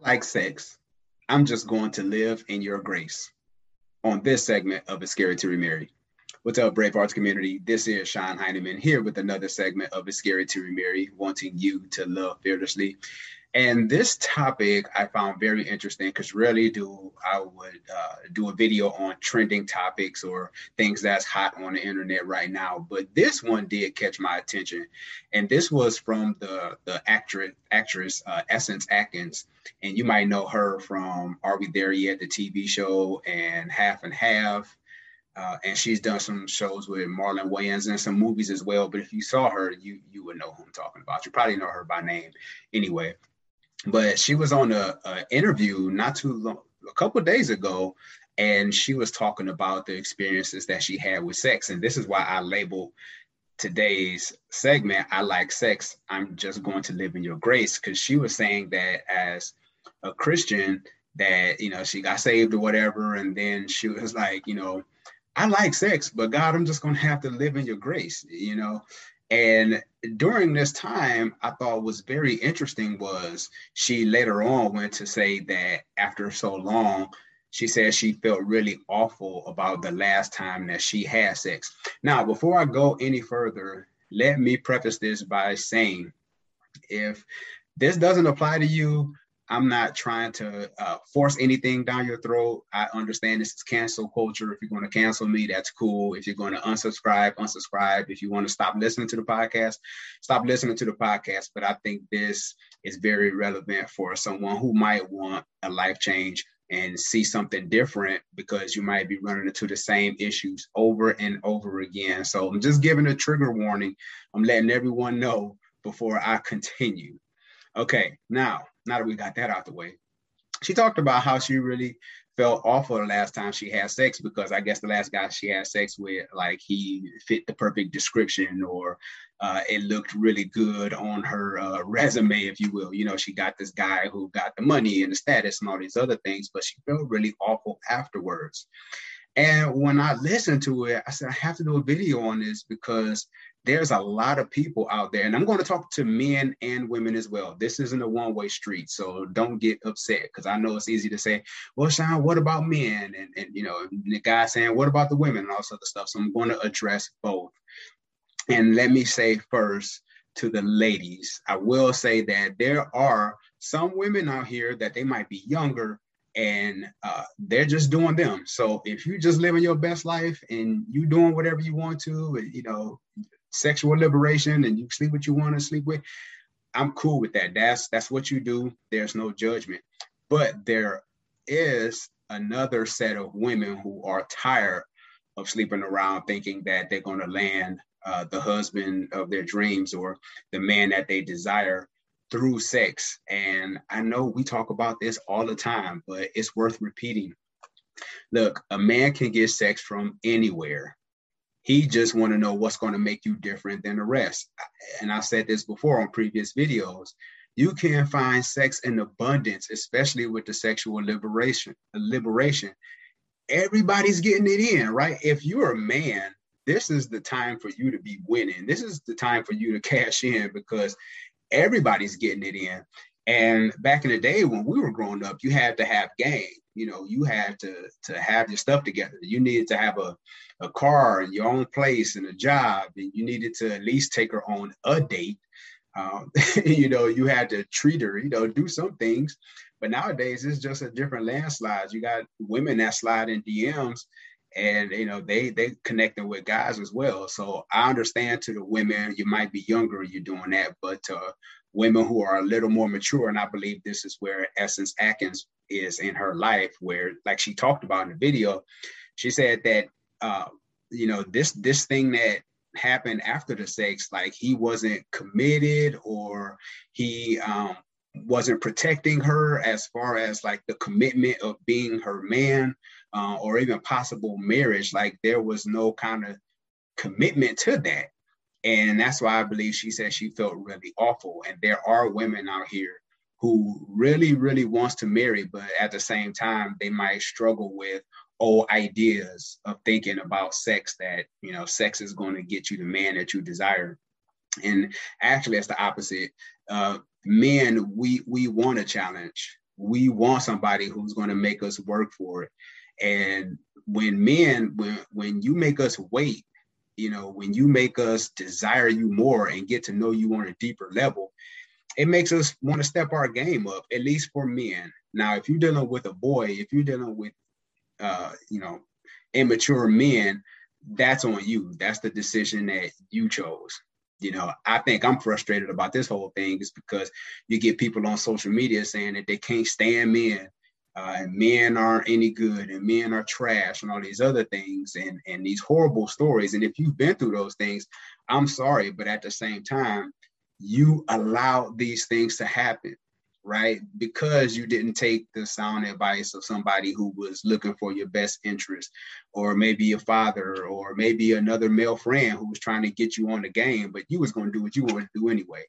like sex. I'm just going to live in your grace on this segment of It's Scary to Remarry. What's up, Brave Arts community? This is Sean Heineman here with another segment of It's Scary to Remarry, wanting you to love fearlessly. And this topic I found very interesting because rarely do I would uh, do a video on trending topics or things that's hot on the internet right now. But this one did catch my attention, and this was from the the actress actress uh, Essence Atkins, and you might know her from Are We There Yet? the TV show and Half and Half. Uh, and she's done some shows with Marlon Wayans and some movies as well. But if you saw her, you you would know who I'm talking about. You probably know her by name, anyway but she was on a, a interview not too long, a couple days ago, and she was talking about the experiences that she had with sex. And this is why I label today's segment "I like sex." I'm just going to live in your grace because she was saying that as a Christian that you know she got saved or whatever, and then she was like, you know. I like sex, but God, I'm just going to have to live in your grace, you know? And during this time, I thought was very interesting was she later on went to say that after so long, she said she felt really awful about the last time that she had sex. Now, before I go any further, let me preface this by saying if this doesn't apply to you, I'm not trying to uh, force anything down your throat. I understand this is cancel culture. If you're going to cancel me, that's cool. If you're going to unsubscribe, unsubscribe. If you want to stop listening to the podcast, stop listening to the podcast. But I think this is very relevant for someone who might want a life change and see something different because you might be running into the same issues over and over again. So I'm just giving a trigger warning. I'm letting everyone know before I continue. Okay, now now that we got that out the way, she talked about how she really felt awful the last time she had sex because I guess the last guy she had sex with, like he fit the perfect description or uh, it looked really good on her uh, resume, if you will. You know, she got this guy who got the money and the status and all these other things, but she felt really awful afterwards. And when I listened to it, I said, I have to do a video on this because there's a lot of people out there, and I'm going to talk to men and women as well. This isn't a one way street, so don't get upset because I know it's easy to say, "Well, Sean, what about men?" and and you know, the guy saying, "What about the women?" and all this other stuff. So I'm going to address both. And let me say first to the ladies, I will say that there are some women out here that they might be younger and uh, they're just doing them. So if you're just living your best life and you doing whatever you want to, you know, sexual liberation and you sleep what you want to sleep with, I'm cool with that. That's that's what you do. There's no judgment. But there is another set of women who are tired of sleeping around thinking that they're going to land uh, the husband of their dreams or the man that they desire through sex. And I know we talk about this all the time, but it's worth repeating. Look, a man can get sex from anywhere. He just want to know what's going to make you different than the rest. And I said this before on previous videos. You can find sex in abundance, especially with the sexual liberation. Liberation. Everybody's getting it in, right? If you're a man, this is the time for you to be winning. This is the time for you to cash in because everybody's getting it in. And back in the day when we were growing up, you had to have game. You know, you had to to have your stuff together. You needed to have a, a car and your own place and a job, and you needed to at least take her on a date. Um, you know, you had to treat her, you know, do some things. But nowadays it's just a different landslide. You got women that slide in DMs and you know they they connecting with guys as well so i understand to the women you might be younger you're doing that but women who are a little more mature and i believe this is where essence atkins is in her life where like she talked about in the video she said that uh you know this this thing that happened after the sex like he wasn't committed or he um wasn't protecting her as far as like the commitment of being her man uh, or even possible marriage. Like there was no kind of commitment to that. And that's why I believe she said she felt really awful. And there are women out here who really, really wants to marry, but at the same time, they might struggle with old ideas of thinking about sex that, you know, sex is going to get you the man that you desire. And actually, it's the opposite. Uh, men, we we want a challenge we want somebody who's going to make us work for it. And when men, when when you make us wait, you know, when you make us desire you more and get to know you on a deeper level, it makes us want to step our game up, at least for men. Now, if you're dealing with a boy, if you're dealing with, uh, you know, immature men, that's on you. That's the decision that you chose. You know, I think I'm frustrated about this whole thing is because you get people on social media saying that they can't stand men, uh, and men aren't any good, and men are trash, and all these other things, and and these horrible stories. And if you've been through those things, I'm sorry, but at the same time, you allow these things to happen right? Because you didn't take the sound advice of somebody who was looking for your best interest, or maybe your father, or maybe another male friend who was trying to get you on the game, but you was going to do what you wanted to do anyway.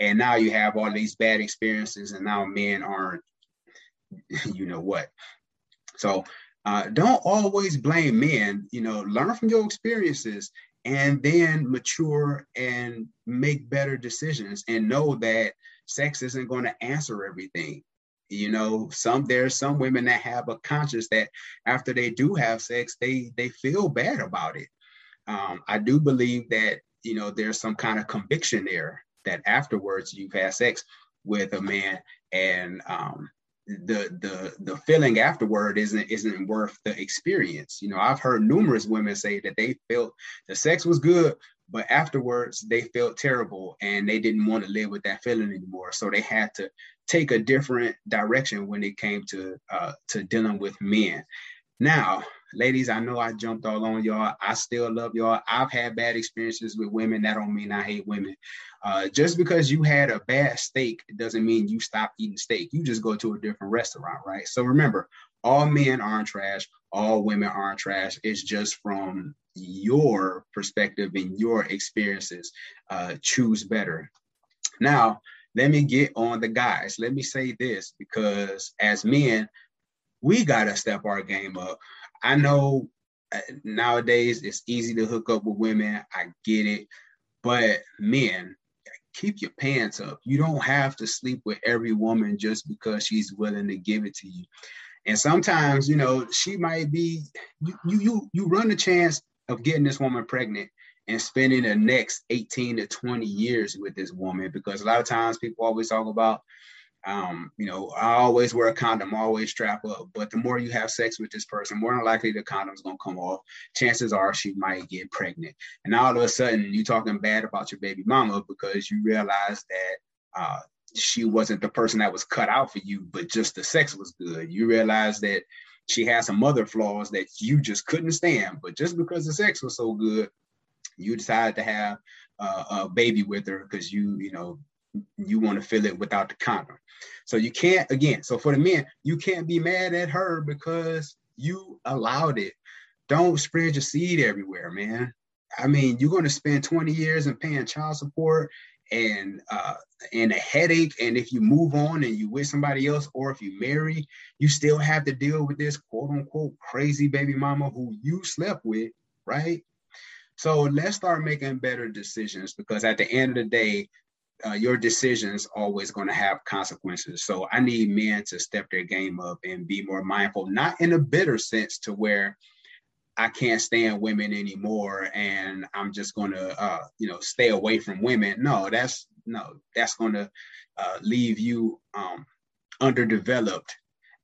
And now you have all these bad experiences, and now men aren't, you know what. So uh, don't always blame men. You know, learn from your experiences and then mature and make better decisions and know that sex isn't going to answer everything you know some there's some women that have a conscience that after they do have sex they they feel bad about it um, i do believe that you know there's some kind of conviction there that afterwards you've had sex with a man and um, the the the feeling afterward isn't isn't worth the experience. You know i've heard numerous women say that they felt the sex was good but afterwards they felt terrible and they didn't want to live with that feeling anymore. So they had to take a different direction when it came to uh, to dealing with men. Now ladies i know i jumped all on y'all. I still love y'all. I've had bad experiences with women. That don't mean i hate women. Uh, just because you had a bad steak doesn't mean you stop eating steak. You just go to a different restaurant right? So remember all men aren't trash. All women aren't trash. It's just from your perspective and your experiences. Uh, choose better. Now, let me get on the guys. Let me say this because as men, we got to step our game up. I know uh, nowadays it's easy to hook up with women. I get it. But men, keep your pants up. You don't have to sleep with every woman just because she's willing to give it to you. And sometimes, you know, she might be you you you run the chance of getting this woman pregnant and spending the next 18 to 20 years with this woman because a lot of times people always talk about um, you know, I always wear a condom, always strap up. But the more you have sex with this person, more than likely the condom's gonna come off. Chances are she might get pregnant. And all of a sudden, you're talking bad about your baby mama because you realize that uh, she wasn't the person that was cut out for you, but just the sex was good. You realize that she has some other flaws that you just couldn't stand, but just because the sex was so good, you decided to have uh, a baby with her because you, you know, you want to fill it without the condom. So you can't, again, so for the men, you can't be mad at her because you allowed it. Don't spread your seed everywhere, man. I mean, you're going to spend 20 years in paying child support and uh, and a headache. And if you move on and you with somebody else, or if you marry, you still have to deal with this quote unquote crazy baby mama who you slept with, right? So let's start making better decisions because at the end of the day, uh, your decisions always going to have consequences. So I need men to step their game up and be more mindful, not in a bitter sense to where I can't stand women anymore and I'm just going to, uh, you know, stay away from women. No, that's no, that's going to uh, leave you um, underdeveloped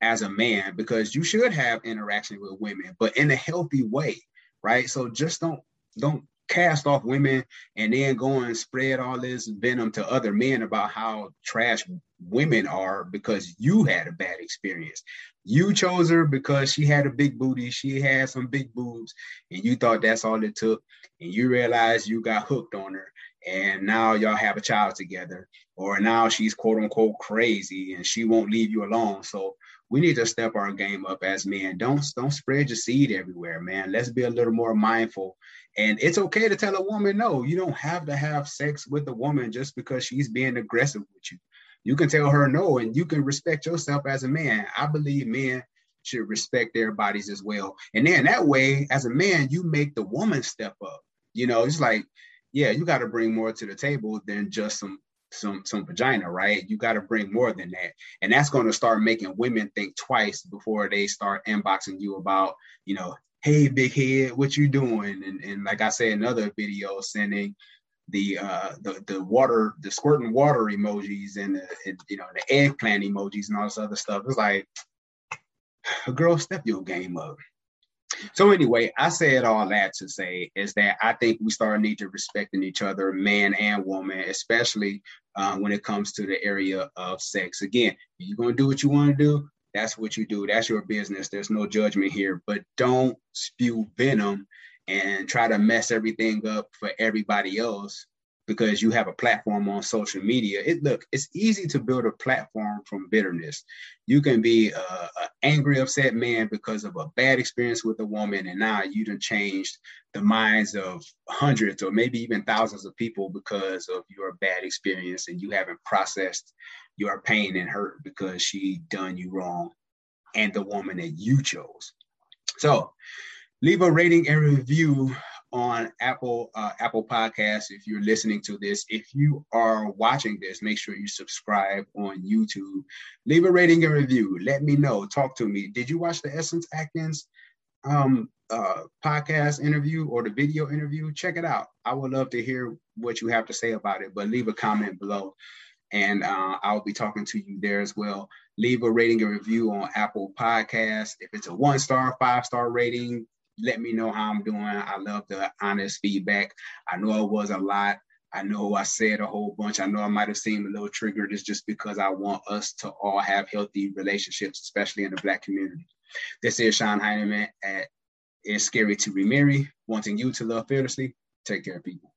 as a man because you should have interaction with women, but in a healthy way, right? So just don't don't cast off women and then go and spread all this venom to other men about how trash women are because you had a bad experience. You chose her because she had a big booty, she had some big boobs, and you thought that's all it took. And you realized you got hooked on her, and now y'all have a child together, or now she's quote unquote crazy and she won't leave you alone. So we need to step our game up as men. Don't don't spread your seed everywhere, man. Let's be a little more mindful. And it's okay to tell a woman no. You don't have to have sex with a woman just because she's being aggressive with you. You can tell her no, and you can respect yourself as a man. I believe men should respect their bodies as well. And then that way, as a man, you make the woman step up. You know, it's like, yeah, you got to bring more to the table than just some some some vagina, right? You got to bring more than that, and that's going to start making women think twice before they start inboxing you about, you know, hey, big head, what you doing? And and like I said in other videos, sending the uh the the water the squirting water emojis and the and, you know the eggplant emojis and all this other stuff. It's like, a girl, step your game up. So anyway, I said all that to say is that I think we start need to respecting each other, man and woman, especially uh, when it comes to the area of sex. Again, you're gonna do what you want to do. That's what you do. That's your business. There's no judgment here. But don't spew venom and try to mess everything up for everybody else because you have a platform on social media. It look, it's easy to build a platform from bitterness. You can be a, a, angry, upset man because of a bad experience with a woman, and now you done changed the minds of hundreds or maybe even thousands of people because of your bad experience, and you haven't processed your pain and hurt because she done you wrong, and the woman that you chose. So, leave a rating and review on Apple uh, Apple Podcasts. If you're listening to this, if you are watching this, make sure you subscribe on YouTube. Leave a rating and review. Let me know. Talk to me. Did you watch the Essence Atkins um, uh, podcast interview or the video interview? Check it out. I would love to hear what you have to say about it. But leave a comment below, and uh, I'll be talking to you there as well. Leave a rating and review on Apple Podcasts. If it's a one star, five star rating, let me know how I'm doing. I love the honest feedback. I know it was a lot. I know I said a whole bunch. I know I might have seemed a little triggered. It's just because I want us to all have healthy relationships, especially in the Black community. This is Sean Heineman at It's Scary to Remarry, wanting you to love fearlessly. Take care, people.